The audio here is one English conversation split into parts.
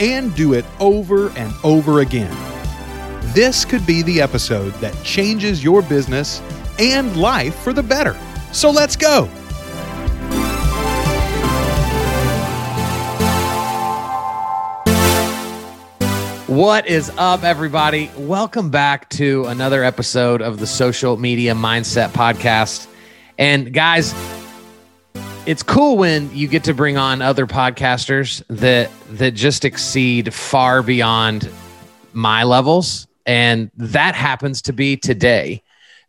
and do it over and over again. This could be the episode that changes your business and life for the better. So let's go. What is up, everybody? Welcome back to another episode of the Social Media Mindset Podcast. And guys, it's cool when you get to bring on other podcasters that that just exceed far beyond my levels. And that happens to be today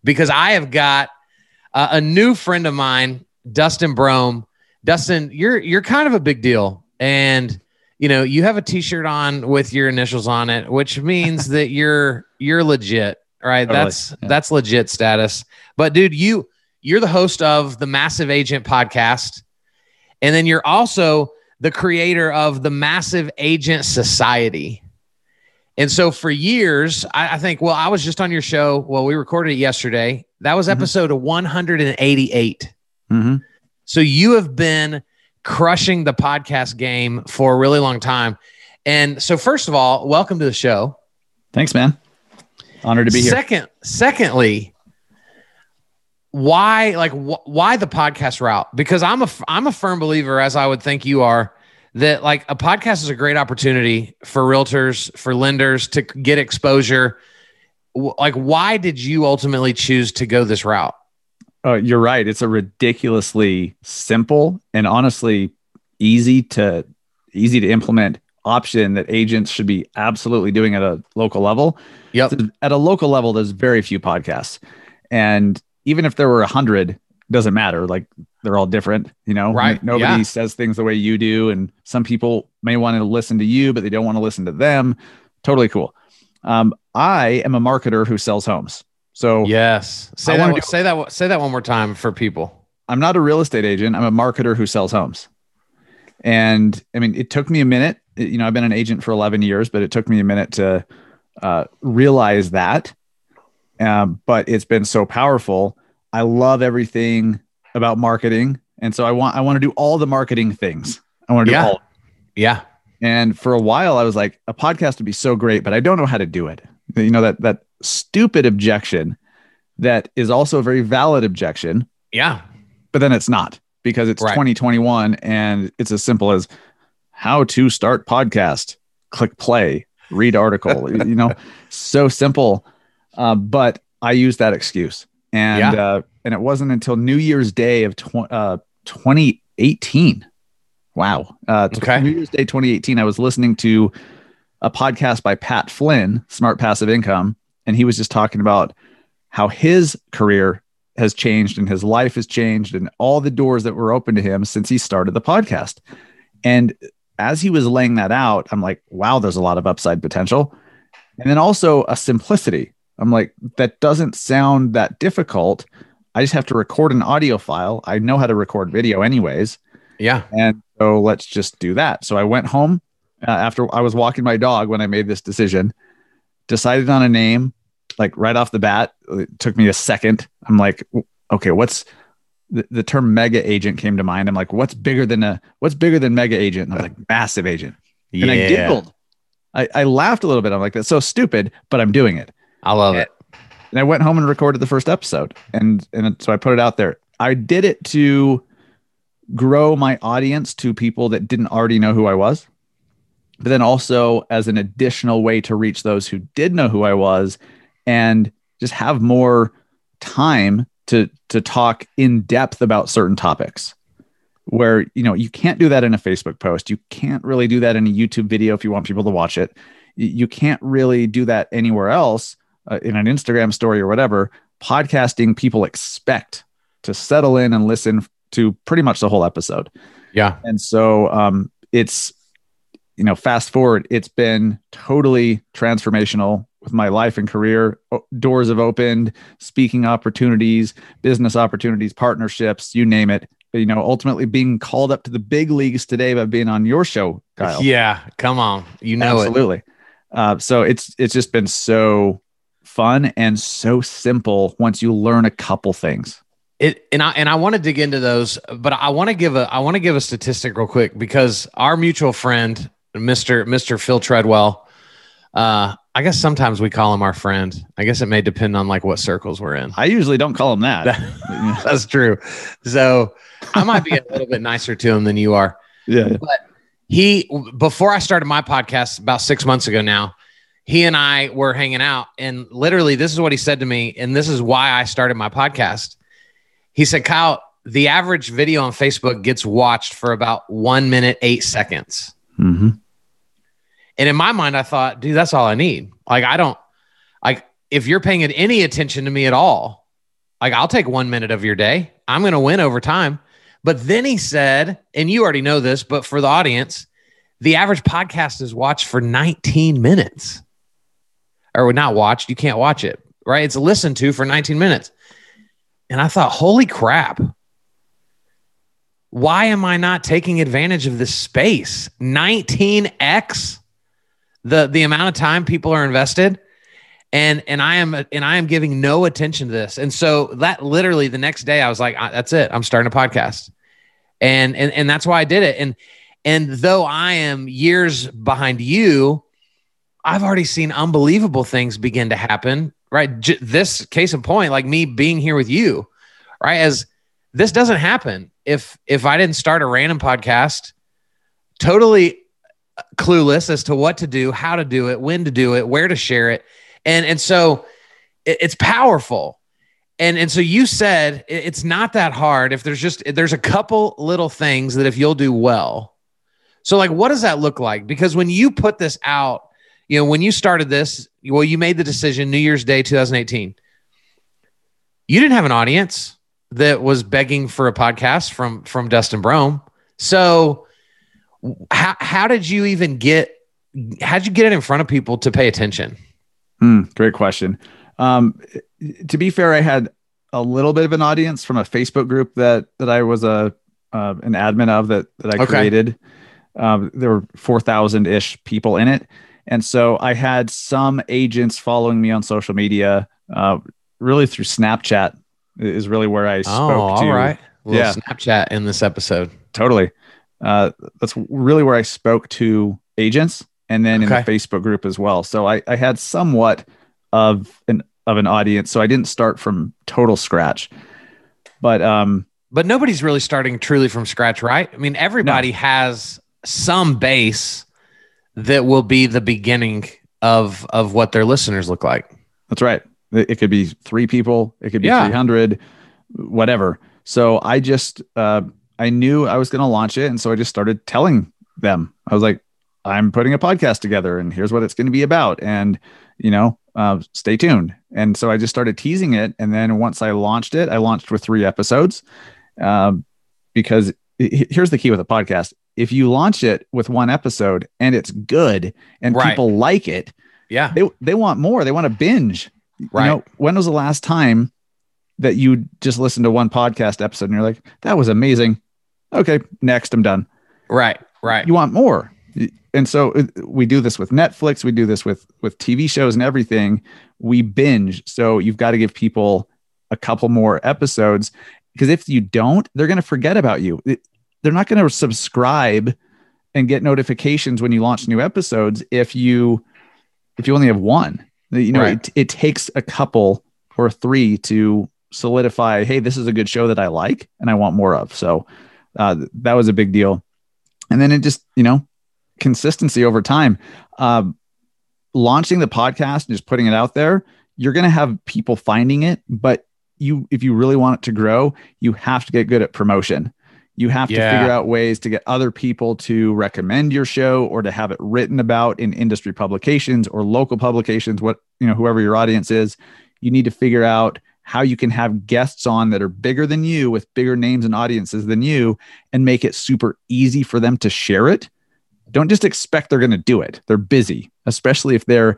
because i have got a, a new friend of mine dustin brohm. Dustin you're you're kind of a big deal. And you know you have a t-shirt on with your initials on it which means that you're you're legit right? Totally, that's yeah. that's legit status. But dude you you're the host of the Massive Agent podcast. And then you're also the creator of the Massive Agent Society. And so for years, I, I think, well, I was just on your show. Well, we recorded it yesterday. That was Mhm. episode 188. Mm-hmm. So you have been crushing the podcast game for a really long time. And so, first of all, welcome to the show. Thanks, man. Honored to be here. Second, secondly, why like wh- why the podcast route? Because I'm a f- I'm a firm believer, as I would think you are, that like a podcast is a great opportunity for realtors, for lenders to get exposure. W- Like, why did you ultimately choose to go this route? Oh, you're right. It's a ridiculously simple and honestly easy to easy to implement option that agents should be absolutely doing at a local level. Yep. At a local level, there's very few podcasts, and even if there were a hundred, doesn't matter. Like they're all different, you know. Right, Nobody yeah. says things the way you do, and some people may want to listen to you, but they don't want to listen to them. Totally cool. Um, I am a marketer who sells homes. So Yes. Say I that. one- do- say that. Say that one more time for people. I'm not a real estate agent. I'm a marketer who sells homes. And I mean, it took me a minute. You know, I've been an agent for 11 years, but it took me a minute to uh, realize that. Um, but it's been so powerful. I love everything about marketing, and so I want I want to do all the marketing things. I want to do Yeah. all. Yeah. And for a while, I was like, a podcast would be so great, but I don't know how to do it. You know that that stupid objection, that is also a very valid objection Yeah. but then it's not because it's Right. 2021 and it's as simple as how to start podcast click play read article you know so simple uh, but i use that excuse and Yeah. uh, and it wasn't until new year's day of tw- uh, 2018 wow uh, Okay. new year's day 2018 i was listening to a podcast by pat flynn smart passive income and he was just talking about how his career has changed and his life has changed and all the doors that were open to him since he started the podcast. And as he was laying that out, I'm like, wow, there's a lot of upside potential. And then also a simplicity. I'm like, that doesn't sound that difficult. I just have to record an audio file. I know how to record video, anyways. Yeah. And so let's just do that. So I went home uh, after I was walking my dog when I made this decision, decided on a name like right off the bat. It took me a second. I'm like, okay, what's the, the term mega agent came to mind. I'm like, what's bigger than a what's bigger than mega agent? And I was like, massive agent. And I giggled. I, I laughed a little bit. I'm like, that's so stupid, but I'm doing it. I love it. And I went home and recorded the first episode. And and so I put it out there. I did it to grow my audience to people that didn't already know who I was. But then also as an additional way to reach those who did know who I was and just have more time to to talk in depth about certain topics. Where you know you can't do that in a Facebook post. You can't really do that in a YouTube video if you want people to watch it. You can't really do that anywhere else uh, in an Instagram story or whatever, podcasting people expect to settle in and listen to pretty much the whole episode. Yeah. And so um, it's you know, fast forward, it's been totally transformational with my life and career. O- doors have opened, speaking opportunities, business opportunities, partnerships, you name it. You know, ultimately being called up to the big leagues today by being on your show, Kyle. Yeah, come on. You know it. Absolutely. Uh, so it's it's just been so fun and so simple once you learn a couple things. It and I and I want to dig into those, but I want to give a I want to give a statistic real quick because our mutual friend, Mr. Mr. Phil Treadwell, uh, I guess sometimes we call him our friend. I guess it may depend on like what circles we're in. I usually don't call them that. That's true. So I might be a little bit nicer to him than you are. yeah. But he before I started my podcast about six months ago now, he and I were hanging out, and literally, this is what he said to me, and this is why I started my podcast. He said, "Kyle, the average video on Facebook gets watched for about one minute eight seconds." Mm-hmm. And in my mind, I thought, dude, that's all I need. Like, I don't like if you're paying any attention to me at all, like I'll take one minute of your day. I'm going to win over time. But then he said, and you already know this, but for the audience, the average podcast is watched for 19 minutes. Or not watched, you can't watch it, right? It's listened to for 19 minutes. And I thought, holy crap. Why am I not taking advantage of this space? 19x the the amount of time people are invested and and I am and I am giving no attention to this. And so that literally the next day I was like, that's it. I'm starting a podcast, and and and that's why I did it. And and though I am years behind you, I've already seen unbelievable things begin to happen. Right, J- this case in point, like me being here with you, right? As this doesn't happen if if I didn't start a random podcast, totally uh, clueless as to what to do, how to do it, when to do it, where to share it and and so it, it's powerful and and so you said it, it's not that hard if there's just there's a couple little things that if you'll do well so like what does that look like because when you put this out you know when you started this well you made the decision new year's day 2018 you didn't have an audience that was begging for a podcast from from dustin brohm so how, how did you even get how'd you get it in front of people to pay attention Mm, great question. Um, to be fair, I had a little bit of an audience from a Facebook group that that I was a uh, an admin of that that I Okay. created. Um, there were four thousand ish people in it, and so I had some agents following me on social media. Uh, really through Snapchat is really where I spoke Oh, to. all right. A little Yeah. Snapchat in this episode. Totally. Uh, that's really where I spoke to agents and then in the Facebook group as well. So I, I had somewhat of an of an audience. So I didn't start from total scratch. But um But nobody's really starting truly from scratch, right? I mean, everybody has some base that will be the beginning of of what their listeners look like. that's right. It, could be three people, it could be Yeah. 300, whatever. So I just uh I knew I was going to launch it and so I just started telling them. I was like I'm putting a podcast together and here's what it's going to be about and you know uh, stay tuned and so i just started teasing it and then once i launched it i launched with three episodes um, because here's the key with a podcast if you launch it with one episode and it's good and Right. people like it Yeah. they, they want more they want to binge Right. you know when was the last time that you just listened to one podcast episode and you're like that was amazing okay next i'm done Right. Right. you want more and so uh, we do this with netflix we do this with with tv shows and everything we binge so you've got to give people a couple more episodes because if you don't they're going to forget about you It- they're not going to subscribe and get notifications when you launch new episodes if you if you only have one. You know Right. it, it takes a couple or three to solidify hey this is a good show that i like and i want more of. So uh, that was a big deal. And then it just you know consistency over time. Um, launching the podcast and just putting it out there you're going to have people finding it but you if you really want it to grow you have to get good at promotion you have Yeah. to figure out ways to get other people to recommend your show or to have it written about in industry publications or local publications what you know whoever your audience is you need to figure out how you can have guests on that are bigger than you with bigger names and audiences than you and make it super easy for them to share it don't just expect they're going to do it. They're busy, especially if they're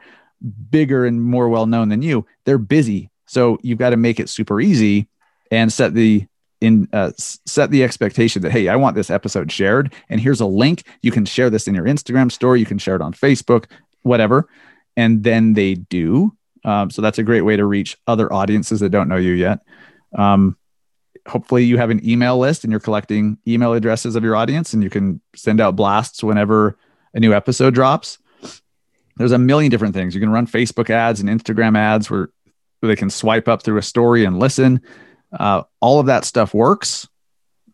bigger and more well known than you. They're busy. So you've got to make it super easy and set the in uh, set the expectation that hey i want this episode shared and here's a link. You can share this in your instagram story. You can share it on facebook whatever. And then they do. Um, so that's a great way to reach other audiences that don't know you yet. Um, hopefully you have an email list and you're collecting email addresses of your audience and you can send out blasts whenever a new episode drops. There's a million different things. You can run facebook ads and instagram ads where, where they can swipe up through a story and listen uh, all of that stuff works.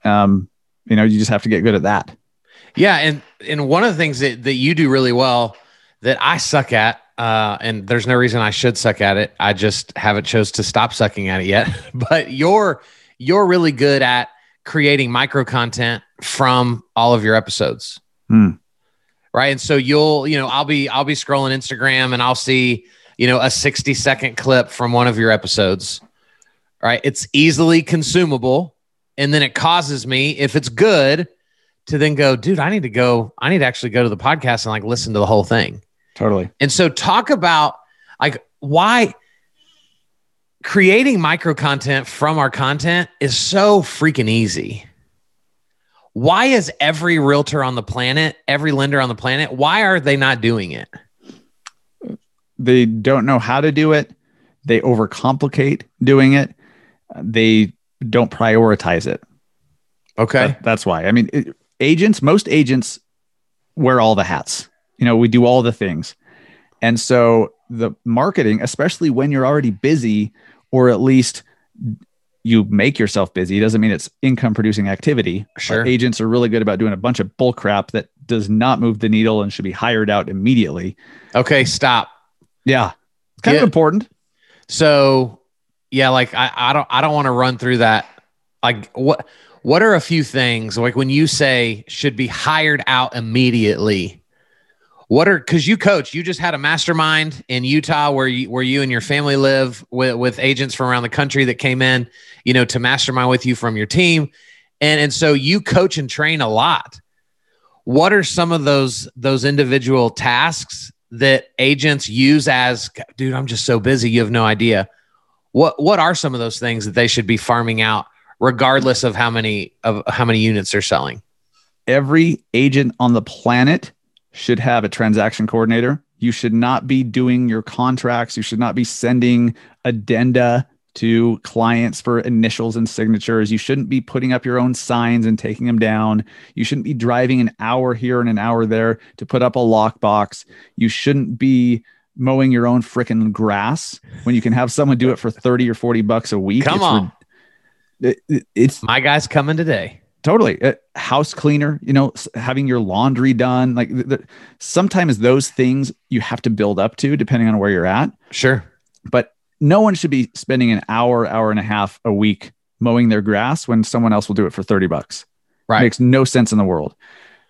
Um, you know, you just have to get good at that. Yeah, and and one of the things that that you do really well that I suck at, uh, and there's no reason I should suck at it. I just haven't chose to stop sucking at it yet. but you're you're really good at creating micro content from all of your episodes. Hmm. Right. And so you'll, you know, I'll be I'll be scrolling Instagram and I'll see, you know, a 60 second clip from one of your episodes right? It's easily consumable. And then it causes me, if it's good, to then go, dude, I need to go, I need to actually go to the podcast and like listen to the whole thing. Totally. And so talk about like why creating micro content from our content is so freaking easy. Why is every realtor on the planet, every lender on the planet, why are they not doing it? They don't know how to do it. They overcomplicate doing it they don't prioritize it. Okay. That, that's why. I mean, it, agents, most agents wear all the hats. You know, we do all the things. And so the marketing, especially when you're already busy, or at least you make yourself busy, doesn't mean it's income producing activity. Sure. Our agents are really good about doing a bunch of bull crap that does not move the needle and should be hired out immediately. Okay, stop. Yeah. It's kind Yeah. of important. So yeah, like I, I don't I don't want to run through that. Like what what are a few things like when you say should be hired out immediately? What are because you coach, you just had a mastermind in Utah where you where you and your family live with, with agents from around the country that came in, you know, to mastermind with you from your team. And and so you coach and train a lot. What are some of those those individual tasks that agents use as dude, I'm just so busy, you have no idea what what are some of those things that they should be farming out regardless of how many of how many units they're selling every agent on the planet should have a transaction coordinator. You should not be doing your contracts. You should not be sending addenda to clients for initials and signatures. You shouldn't be putting up your own signs and taking them down. You shouldn't be driving an hour here and an hour there to put up a lockbox. You shouldn't be mowing your own freaking grass when you can have someone do it for 30 or 40 bucks a week. Come It's on. it- it- it's my guy's coming today totally a house cleaner you know having your laundry done like th- th- sometimes those things you have to build up to depending on where you're at sure but no one should be spending an hour hour and a half a week mowing their grass when someone else will do it for 30 bucks Right. makes no sense in the world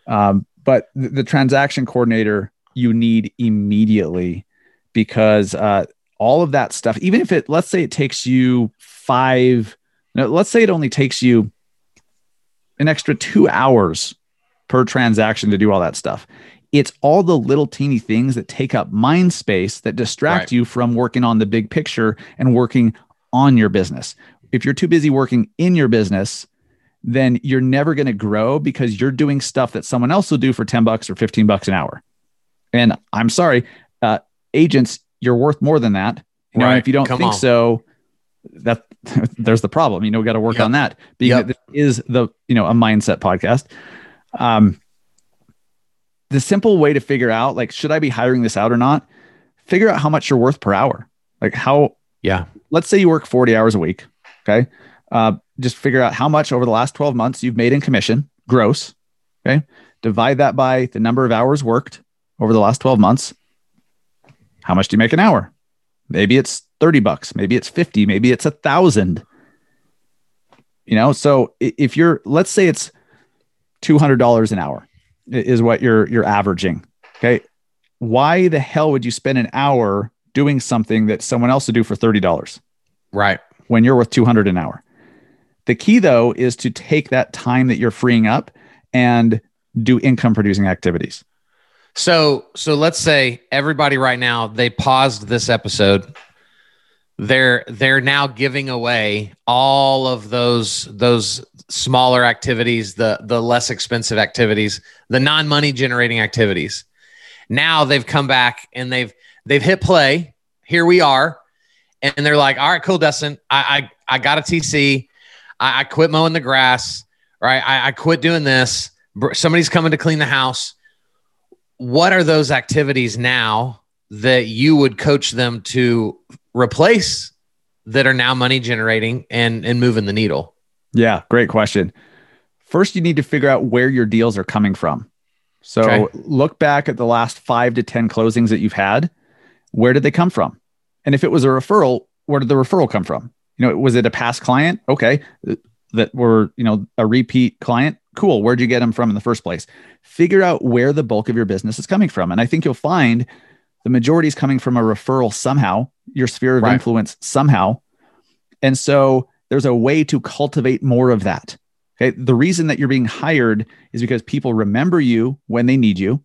um, but the, the transaction coordinator you need immediately because uh, all of that stuff even if it let's say it takes you five no, let's say it only takes you an extra two hours per transaction to do all that stuff. It's all the little teeny things that take up mind space that distract Right. you from working on the big picture and working on your business. If you're too busy working in your business, then you're never going to grow because you're doing stuff that someone else will do for 10 bucks or 15 bucks an hour. And I'm sorry, agents, you're worth more than that. You know, Right. if you don't Come think on. so, that there's the problem. You know, we got to work Yep. on that. Being Yep. that this is the you know a mindset podcast. Um, the simple way to figure out like should I be hiring this out or not? Figure out how much you're worth per hour. Like how yeah let's say you work 40 hours a week. Okay. Uh, just figure out how much over the last 12 months you've made in commission, gross. Okay. Divide that by the number of hours worked over the last 12 months. How much do you make an hour? Maybe it's 30 bucks. Maybe it's 50. Maybe it's a thousand. You know, so if you're, let's say it's $200 an hour is what you're, you're averaging. Okay. Why the hell would you spend an hour doing something that someone else would do for $30 right when you're worth 200 an hour? The key though is to take that time that you're freeing up and do income producing activities. So so let's say everybody right now they paused this episode. They're they're now giving away all of those those smaller activities, the the less expensive activities, the non-money generating activities. Now they've come back and they've they've hit play. Here we are. And they're like, all right, cool, Dustin. I I, I got a TC. I, I quit mowing the grass. Right. I, I quit doing this. Somebody's coming to clean the house. What are those activities now that you would coach them to replace that are now money generating and and moving the needle? Yeah, great question. First, you need to figure out where your deals are coming from. So okay. look back at the last five to 10 closings that you've had. Where did they come from? And if it was a referral, where did the referral come from? You know, was it a past client? Okay. That were, you know, a repeat client. Cool. Where'd you get them from in the first place? Figure out where the bulk of your business is coming from. And I think you'll find the majority is coming from a referral somehow, your sphere of right. influence somehow. And so there's a way to cultivate more of that. Okay. The reason that you're being hired is because people remember you when they need you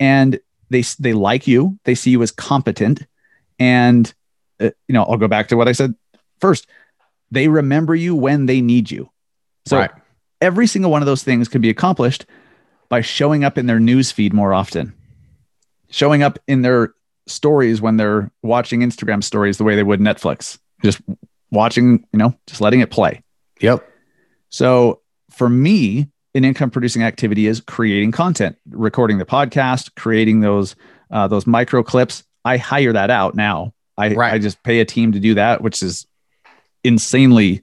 and they, they like you. They see you as competent. And, uh, you know, I'll go back to what I said first. They remember you when they need you. So right. Every single one of those things can be accomplished by showing up in their news feed more often, showing up in their stories when they're watching Instagram stories the way they would Netflix. Just watching, you know, just letting it play. Yep. So for me, an income producing activity is creating content, recording the podcast, creating those uh, those micro clips. I hire that out now. I right. I just pay a team to do that, which is insanely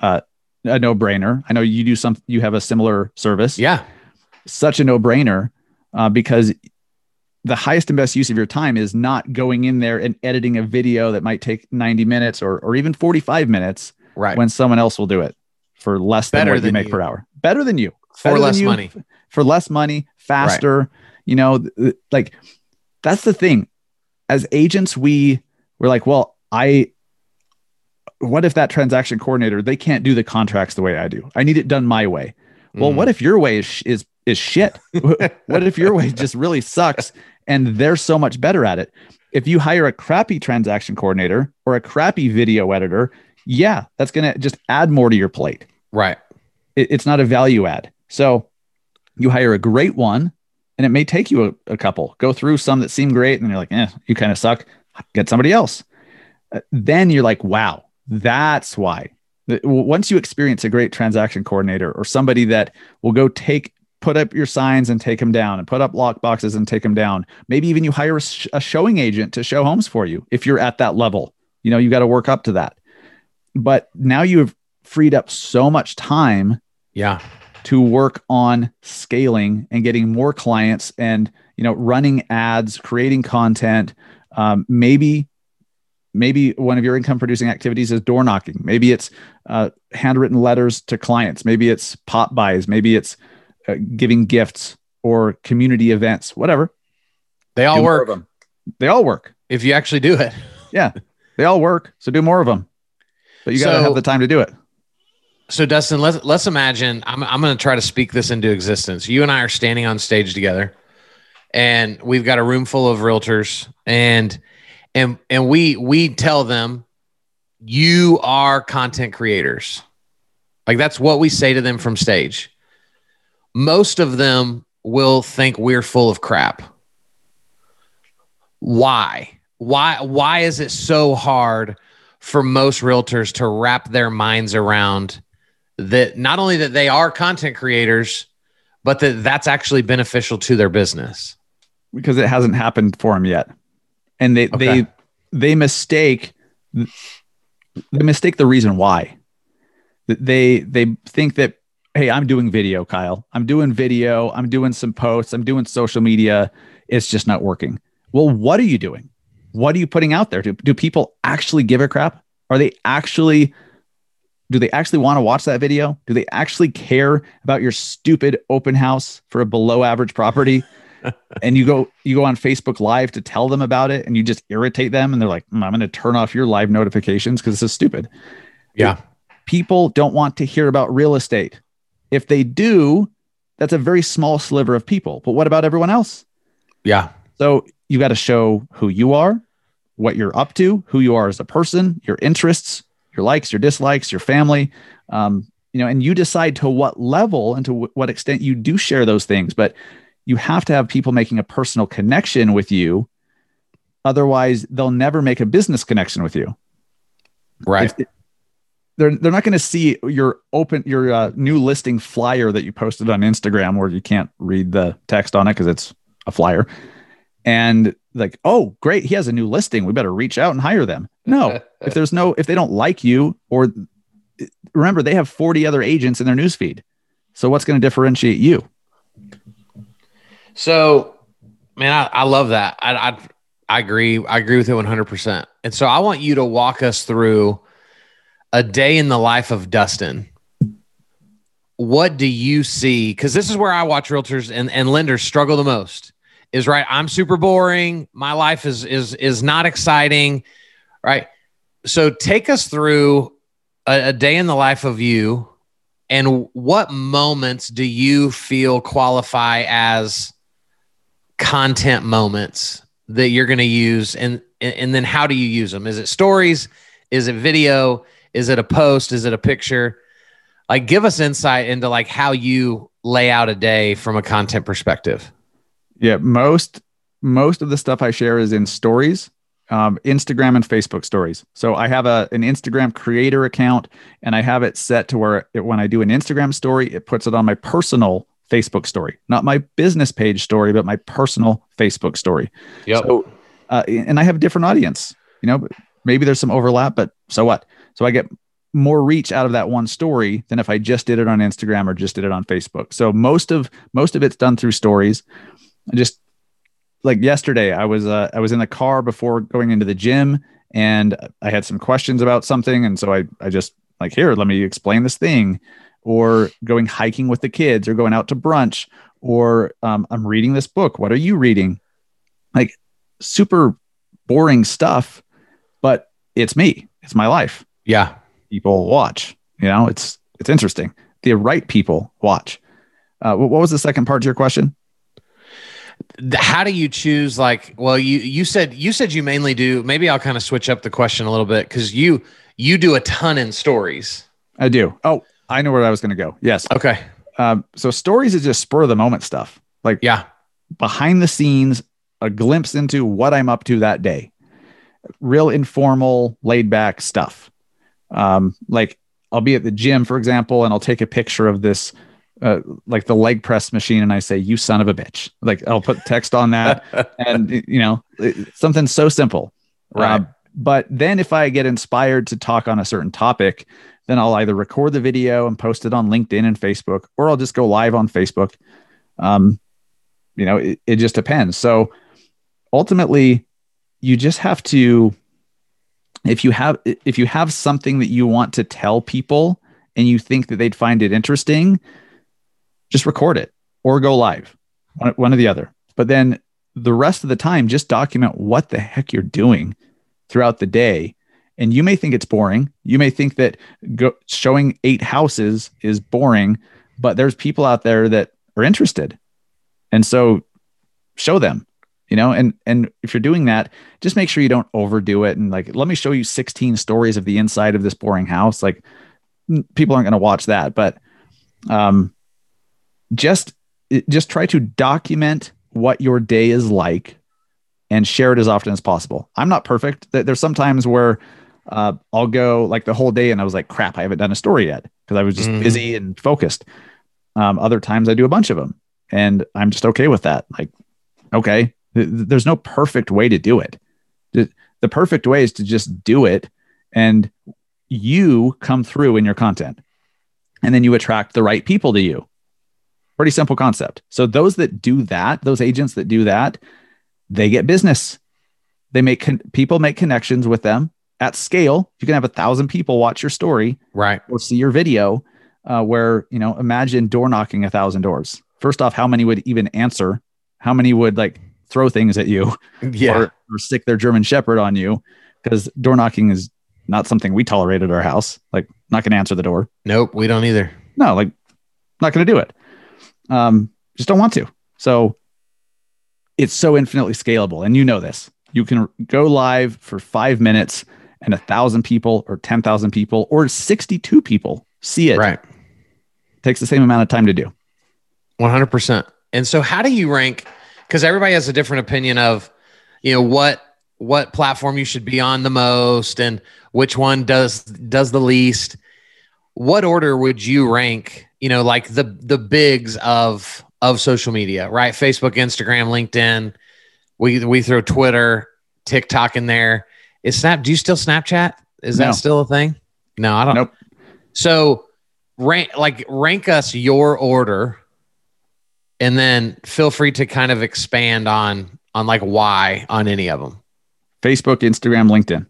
uh, a no brainer. I know you do some. You have a similar service. Yeah, such a no brainer uh, because the highest and best use of your time is not going in there and editing a video that might take 90 minutes or, or even 45 minutes right. when someone else will do it for less than Better what than you make you. per hour. Better than you. For Better less you, money. For less money, faster. Right. You know, like that's the thing. As agents, we we're like, well, I what if that transaction coordinator, they can't do the contracts the way I do. I need it done my way. Well, mm. what if your way is is is shit? what if your way just really sucks and they're so much better at it. If you hire a crappy transaction coordinator or a crappy video editor, yeah, that's going to just add more to your plate. Right. It, it's not a value add. So you hire a great one and it may take you a, a couple. Go through some that seem great and you're like, eh, you kind of suck. Get somebody else. Uh, then you're like, wow, that's why. Once you experience a great transaction coordinator or somebody that will go take put up your signs and take them down and put up lock boxes and take them down. Maybe even you hire a, sh- a showing agent to show homes for you if you're at that level. You know, you got to work up to that. But now you've freed up so much time. Yeah. To work on scaling and getting more clients and, you know, running ads, creating content. Um, maybe maybe one of your income producing activities is door knocking maybe it's uh, handwritten letters to clients maybe it's pop bys maybe it's uh, giving gifts or community events, whatever. They all work. They all work. If you actually do it. yeah. They all work. So do more of them. But you got to so, have the time to do it. So Dustin, let's let's imagine I'm I'm going to try to speak this into existence. You and I are standing on stage together and we've got a room full of realtors and and and we we tell them you are content creators. Like that's what we say to them from stage most of them will think we're full of crap. Why? Why why is it so hard for most realtors to wrap their minds around that not only that they are content creators but that that's actually beneficial to their business? Because it hasn't happened for them yet. And they okay. they they mistake they mistake the reason why. They they think that hey, I'm doing video, Kyle. I'm doing video. I'm doing some posts. I'm doing social media. It's just not working. Well, what are you doing? What are you putting out there? Do, do people actually give a crap? Are they actually, do they actually want to watch that video? Do they actually care about your stupid open house for a below average property? and you go you go on Facebook Live to tell them about it, and you just irritate them, and they're like, mm, "I'm going to turn off your live notifications because this is stupid." Yeah, people don't want to hear about real estate. If they do, that's a very small sliver of people. But what about everyone else? Yeah. So you got to show who you are, what you're up to, who you are as a person, your interests, your likes, your dislikes, your family. Um, you know, and you decide to what level and to w- what extent you do share those things. But you have to have people making a personal connection with you. Otherwise, they'll never make a business connection with you. Right. If- they're they're not going to see your open your uh, new listing flyer that you posted on Instagram where you can't read the text on it because it's a flyer, and like, oh, great, he has a new listing. We better reach out and hire them. No, if there's no if they don't like you or remember they have 40 other agents in their newsfeed, so what's going to differentiate you? So, man, I, I love that. I, I I agree. I agree with it 100. percent And so, I want you to walk us through a day in the life of Dustin. What do you see? Because this is where I watch realtors and, and lenders struggle the most. Is right. I'm super boring. My life is is is not exciting. Right. So take us through a, a day in the life of you, and what moments do you feel qualify as content moments that you're going to use and and then how do you use them? Is it stories? Is it video? Is it a post? Is it a picture? Like give us insight into like how you lay out a day from a content perspective. Yeah, most most of the stuff I share is in stories, um, Instagram and Facebook stories. So I have a an Instagram creator account, and I have it set to where it, when I do an Instagram story, it puts it on my personal Facebook story, not my business page story, but my personal Facebook story. yep So, uh, and I have a different audience. You know, maybe there's some overlap, but so what? So I get more reach out of that one story than if I just did it on Instagram or just did it on Facebook. So most of most of it's done through stories. I just like yesterday, I was uh, I was in the car before going into the gym, and I had some questions about something, and so I I just like here, let me explain this thing, or going hiking with the kids, or going out to brunch, or um, I'm reading this book. What are you reading? Like super boring stuff, but it's me. It's my life. yeah People watch. You know, it's it's interesting. The right people watch. Uh, what was the second part to your question? How do you choose like well you you said you said you mainly do maybe i'll kind of switch up the question a little bit because you you do a ton in stories I do. Oh, I know where I was going to go. Yes. okay Um, so stories is just spur of the moment stuff, like yeah behind the scenes, a glimpse into what I'm up to that day. Real informal, laid back stuff. Um, like I'll be at the gym, for example, and I'll take a picture of this, uh, like the leg press machine, and I say, "You son of a bitch!" Like I'll put text on that, and you know, it- something so simple. Right. Um, but then if I get inspired to talk on a certain topic, then I'll either record the video and post it on LinkedIn and Facebook, or I'll just go live on Facebook. Um, you know, it, it just depends. So ultimately, you just have to, if you have if you have something that you want to tell people and you think that they'd find it interesting, just record it or go live, one, one or the other. But then the rest of the time, just document what the heck you're doing throughout the day. And you may think it's boring. You may think that go, showing eight houses is boring, but there's people out there that are interested. And so show them, you know, and and if you're doing that, just make sure you don't overdo it and like let me show you 16 stories of the inside of this boring house. Like people aren't going to watch that, but um just just try to document what your day is like and share it as often as possible. I'm not perfect. There's some times where uh, I'll go like the whole day and I was like, crap, I haven't done a story yet because I was just Mhm. busy and focused. Um, other times I do a bunch of them and I'm just okay with that. Like, okay, th- th- there's no perfect way to do it. The, the perfect way is to just do it and you come through in your content and then you attract the right people to you. Pretty simple concept. So those that do that, those agents that do that, they get business. They make con- people make connections with them at scale. You can have a thousand people watch your story right or see your video. Uh, where you know, imagine door knocking a thousand doors. First off, how many would even answer? How many would like throw things at you yeah or, or stick their German Shepherd on you? Because door knocking is not something we tolerate at our house. Like, not going to answer the door. nope we don't either No, like, not going to do it. Um, just don't want to. So it's so infinitely scalable. And you know this. You can go live for five minutes and a thousand people or 10,000 people or 62 people see it. Right. takes the same amount of time to do. 100%. And so how do you rank cuz everybody has a different opinion of you know what what platform you should be on the most and which one does does the least. What order would you rank, you know, like the the bigs of of social media, right? Facebook, Instagram, LinkedIn. We we throw Twitter, TikTok in there. Is Snap? Do you still Snapchat? Is No. that still a thing? No, I don't. Nope. So rank like rank us your order, and then feel free to kind of expand on on like why on any of them. Facebook, Instagram, LinkedIn.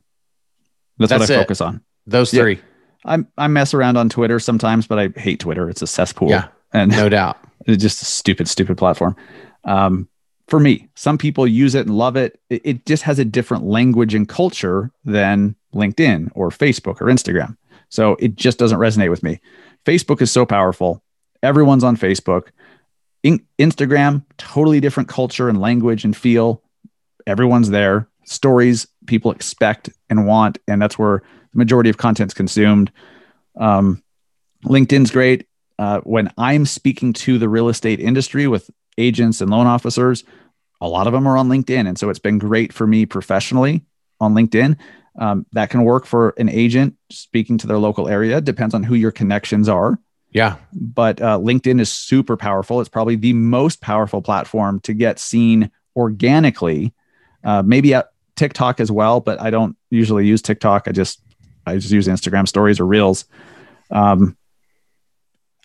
That's, That's what I it. focus on. Those Yeah. three, I I mess around on Twitter sometimes, but I hate Twitter. It's a cesspool. Yeah. And no doubt. it's just a stupid, stupid platform. Um, for me, some people use it and love it. it. It just has a different language and culture than LinkedIn or Facebook or Instagram. So it just doesn't resonate with me. Facebook is so powerful. Everyone's on Facebook. In- Instagram, totally different culture and language and feel. Everyone's there. Stories people expect and want, and that's where the majority of content's consumed. Um, LinkedIn's great. Uh, when I'm speaking to the real estate industry with agents and loan officers, a lot of them are on LinkedIn. And so it's been great for me professionally on LinkedIn. Um, that can work for an agent speaking to their local area. Depends on who your connections are. Yeah. But uh, LinkedIn is super powerful. It's probably the most powerful platform to get seen organically. Uh, maybe at TikTok as well, but I don't usually use TikTok. I just I just use Instagram stories or reels. Um,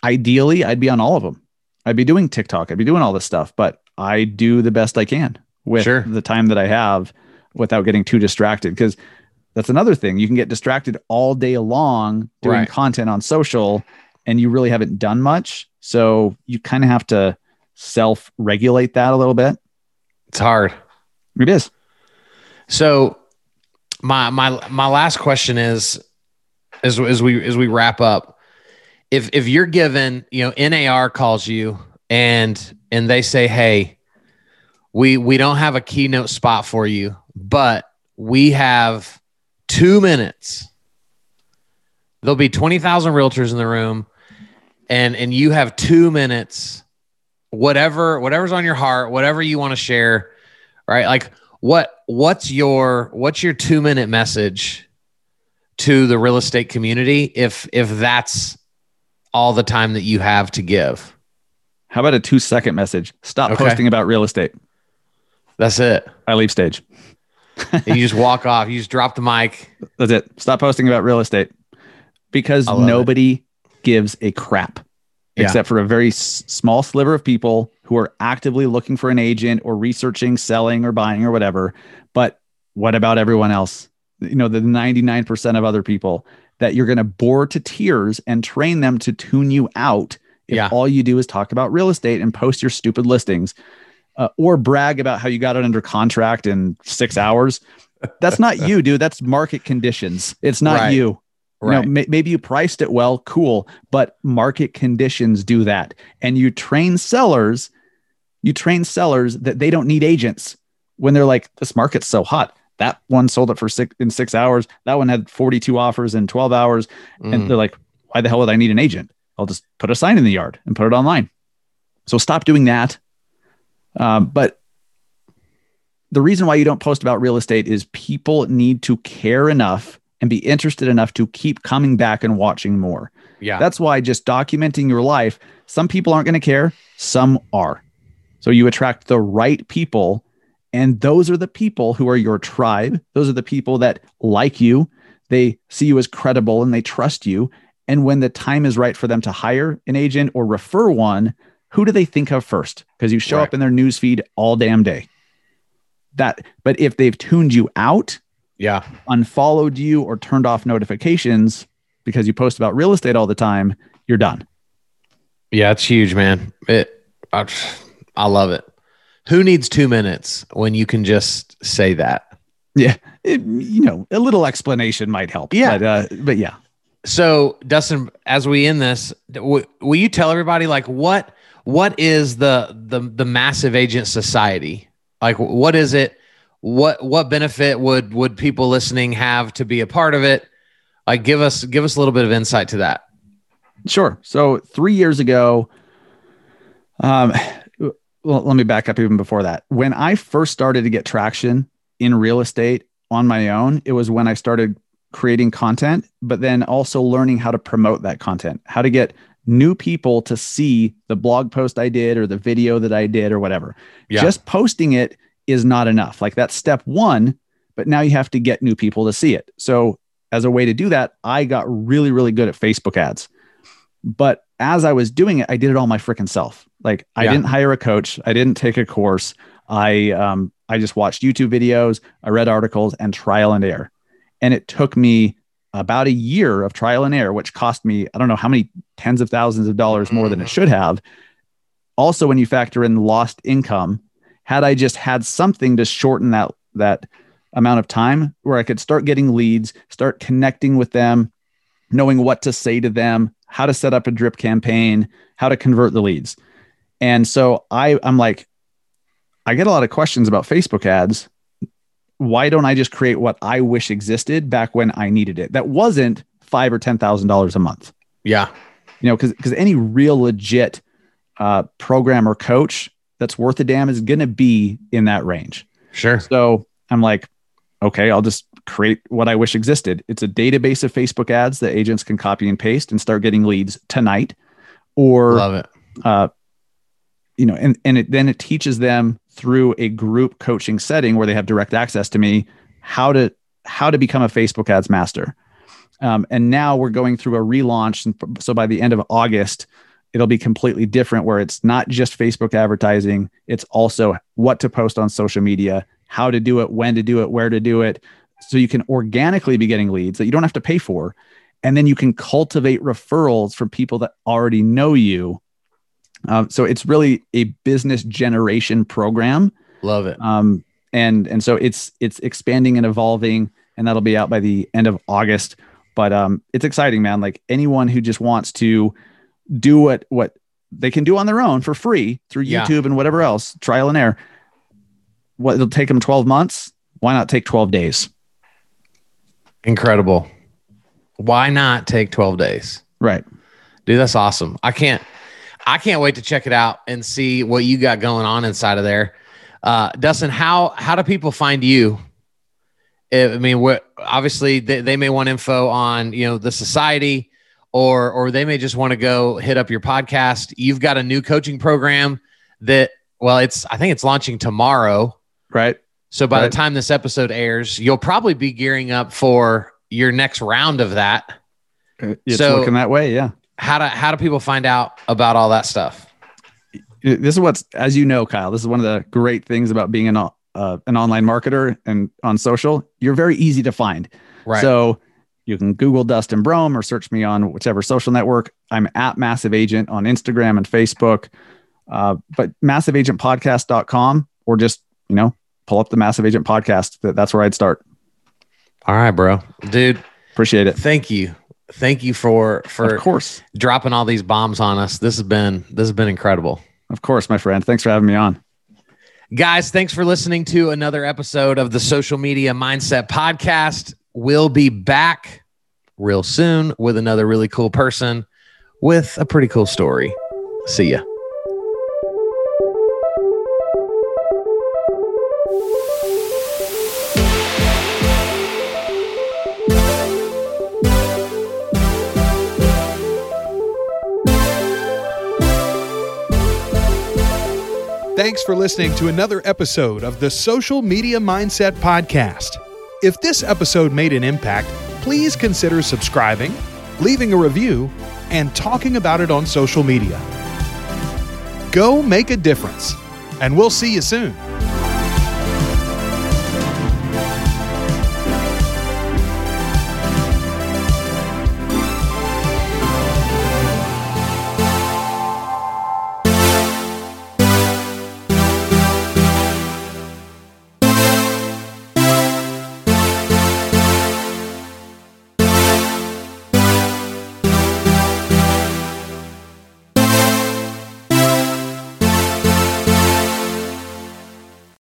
ideally, I'd be on all of them. I'd be doing TikTok. I'd be doing all this stuff, but I do the best I can with Sure. the time that I have without getting too distracted. Because that's another thing. You can get distracted all day long doing Right. content on social and you really haven't done much. So you kind of have to self regulate that a little bit. It's hard. It is. So my my my last question is as as we as we wrap up if if you're given you know NAR calls you and and they say hey we we don't have a keynote spot for you but we have 2 minutes. There'll be 20,000 realtors in the room and and you have 2 minutes whatever whatever's on your heart whatever you want to share right? Like what what's your what's your two minute message to the real estate community if if that's all the time that you have to give How about a two second message? Stop Okay. posting about real estate. that's it I leave stage. You just walk off you just drop the mic That's it. Stop posting about real estate because love it. nobody gives a crap Yeah. except for a very s- small sliver of people who are actively looking for an agent or researching, selling, or buying or whatever. But what about everyone else? You know, the 99% of other people that you're going to bore to tears and train them to tune you out if Yeah. all you do is talk about real estate and post your stupid listings uh, or brag about how you got it under contract in six hours. That's not you, dude. That's market conditions. It's not Right. you. You know, may, maybe you priced it well, cool, but market conditions do that. And you train sellers, you train sellers that they don't need agents when they're like, this market's so hot. That one sold it for six in six hours. That one had 42 offers in 12 hours. Mm. And they're like, why the hell would I need an agent? I'll just put a sign in the yard and put it online. So stop doing that. Um, but the reason why you don't post about real estate is people need to care enough and be interested enough to keep coming back and watching more. yeah That's why just documenting your life, some people aren't going to care, some are. So you attract the right people, and those are the people who are your tribe. Those are the people that like you. They see you as credible and they trust you. And when the time is right for them to hire an agent or refer one, who do they think of first? Because you show Right. up in their newsfeed all damn day. That, but if they've tuned you out, yeah unfollowed you or turned off notifications because you post about real estate all the time, you're done. yeah it's huge man it I, I love it who needs two minutes when you can just say that Yeah. It- you know, a little explanation might help. Yeah. But, uh, but yeah. So, Dustin, as we end this, w- will you tell everybody like what what is the the the massive agent society? Like, what is it? What what benefit would would people listening have to be a part of it? Like, give us give us a little bit of insight to that. Sure. So three years ago, um, well, let me back up even before that. When I first started to get traction in real estate on my own, it was when I started creating content, but then also learning how to promote that content, how to get new people to see the blog post I did or the video that I did or whatever. Yeah. Just posting it is not enough. Like that's step one, but now you have to get new people to see it. So, as a way to do that, I got really, really good at Facebook ads. But as I was doing it, I did it all my freaking self. Like I Yeah. didn't hire a coach, I didn't take a course. I um I just watched YouTube videos, I read articles and trial and error. And it took me about a year of trial and error, which cost me, I don't know how many tens of thousands of dollars more than it Mhm. should have. Also, when you factor in lost income, had I just had something to shorten that that amount of time where I could start getting leads, start connecting with them, knowing what to say to them, how to set up a drip campaign, how to convert the leads. And so I, I'm like, I get a lot of questions about Facebook ads. Why don't I just create what I wish existed back when I needed it? That wasn't five or ten thousand dollars a month. Yeah. You know, because because any real legit uh, program or coach that's worth a damn is going to be in that range. Sure. So I'm like, okay, I'll just create what I wish existed. It's a database of Facebook ads that agents can copy and paste and start getting leads tonight. Or, Love it. uh, you know, and, and it, then it teaches them through a group coaching setting where they have direct access to me how to how to become a Facebook ads master. Um, and now we're going through a relaunch. And so by the end of August, it'll be completely different where it's not just Facebook advertising, it's also what to post on social media, how to do it, when to do it, where to do it. So you can organically be getting leads that you don't have to pay for. And then you can cultivate referrals from people that already know you. Um, so it's really a business generation program. Love it. Um, and and so it's it's expanding and evolving, and that'll be out by the end of August. But um, it's exciting, man. Like anyone who just wants to do what what they can do on their own for free through Yeah. YouTube and whatever else, trial and error. What it'll take them 12 months. Why not take 12 days? Incredible. Why not take 12 days? Right. Dude, that's awesome. I can't I can't wait to check it out and see what you got going on inside of there. Uh, Dustin, how how do people find you? I mean, what obviously they, they may want info on you know the society, or or they may just want to go hit up your podcast. You've got a new coaching program that well, it's I think it's launching tomorrow. Right. So by Right. the time this episode airs, you'll probably be gearing up for your next round of that. It's So- looking that way. Yeah. How do how do people find out about all that stuff? this is what's as you know kyle this is one of the great things about being an, uh, an online marketer and on social you're very easy to find Right. so you can google dustin brohm or search me on whichever social network i'm at massive agent on instagram and facebook uh, but massiveagentpodcast.com or just you know pull up the massive agent podcast that's where i'd start all right, bro. Dude, appreciate it thank you. Thank you for for of course dropping all these bombs on us. This has been this has been incredible. of course my friend thanks for having me on Guys, thanks for listening to another episode of the Social Media Mindset Podcast. We'll be back real soon with another really cool person with a pretty cool story. See ya. Thanks for listening to another episode of the Social Media Mindset Podcast. If this episode made an impact, please consider subscribing, leaving a review, and talking about it on social media. Go make a difference, and we'll see you soon.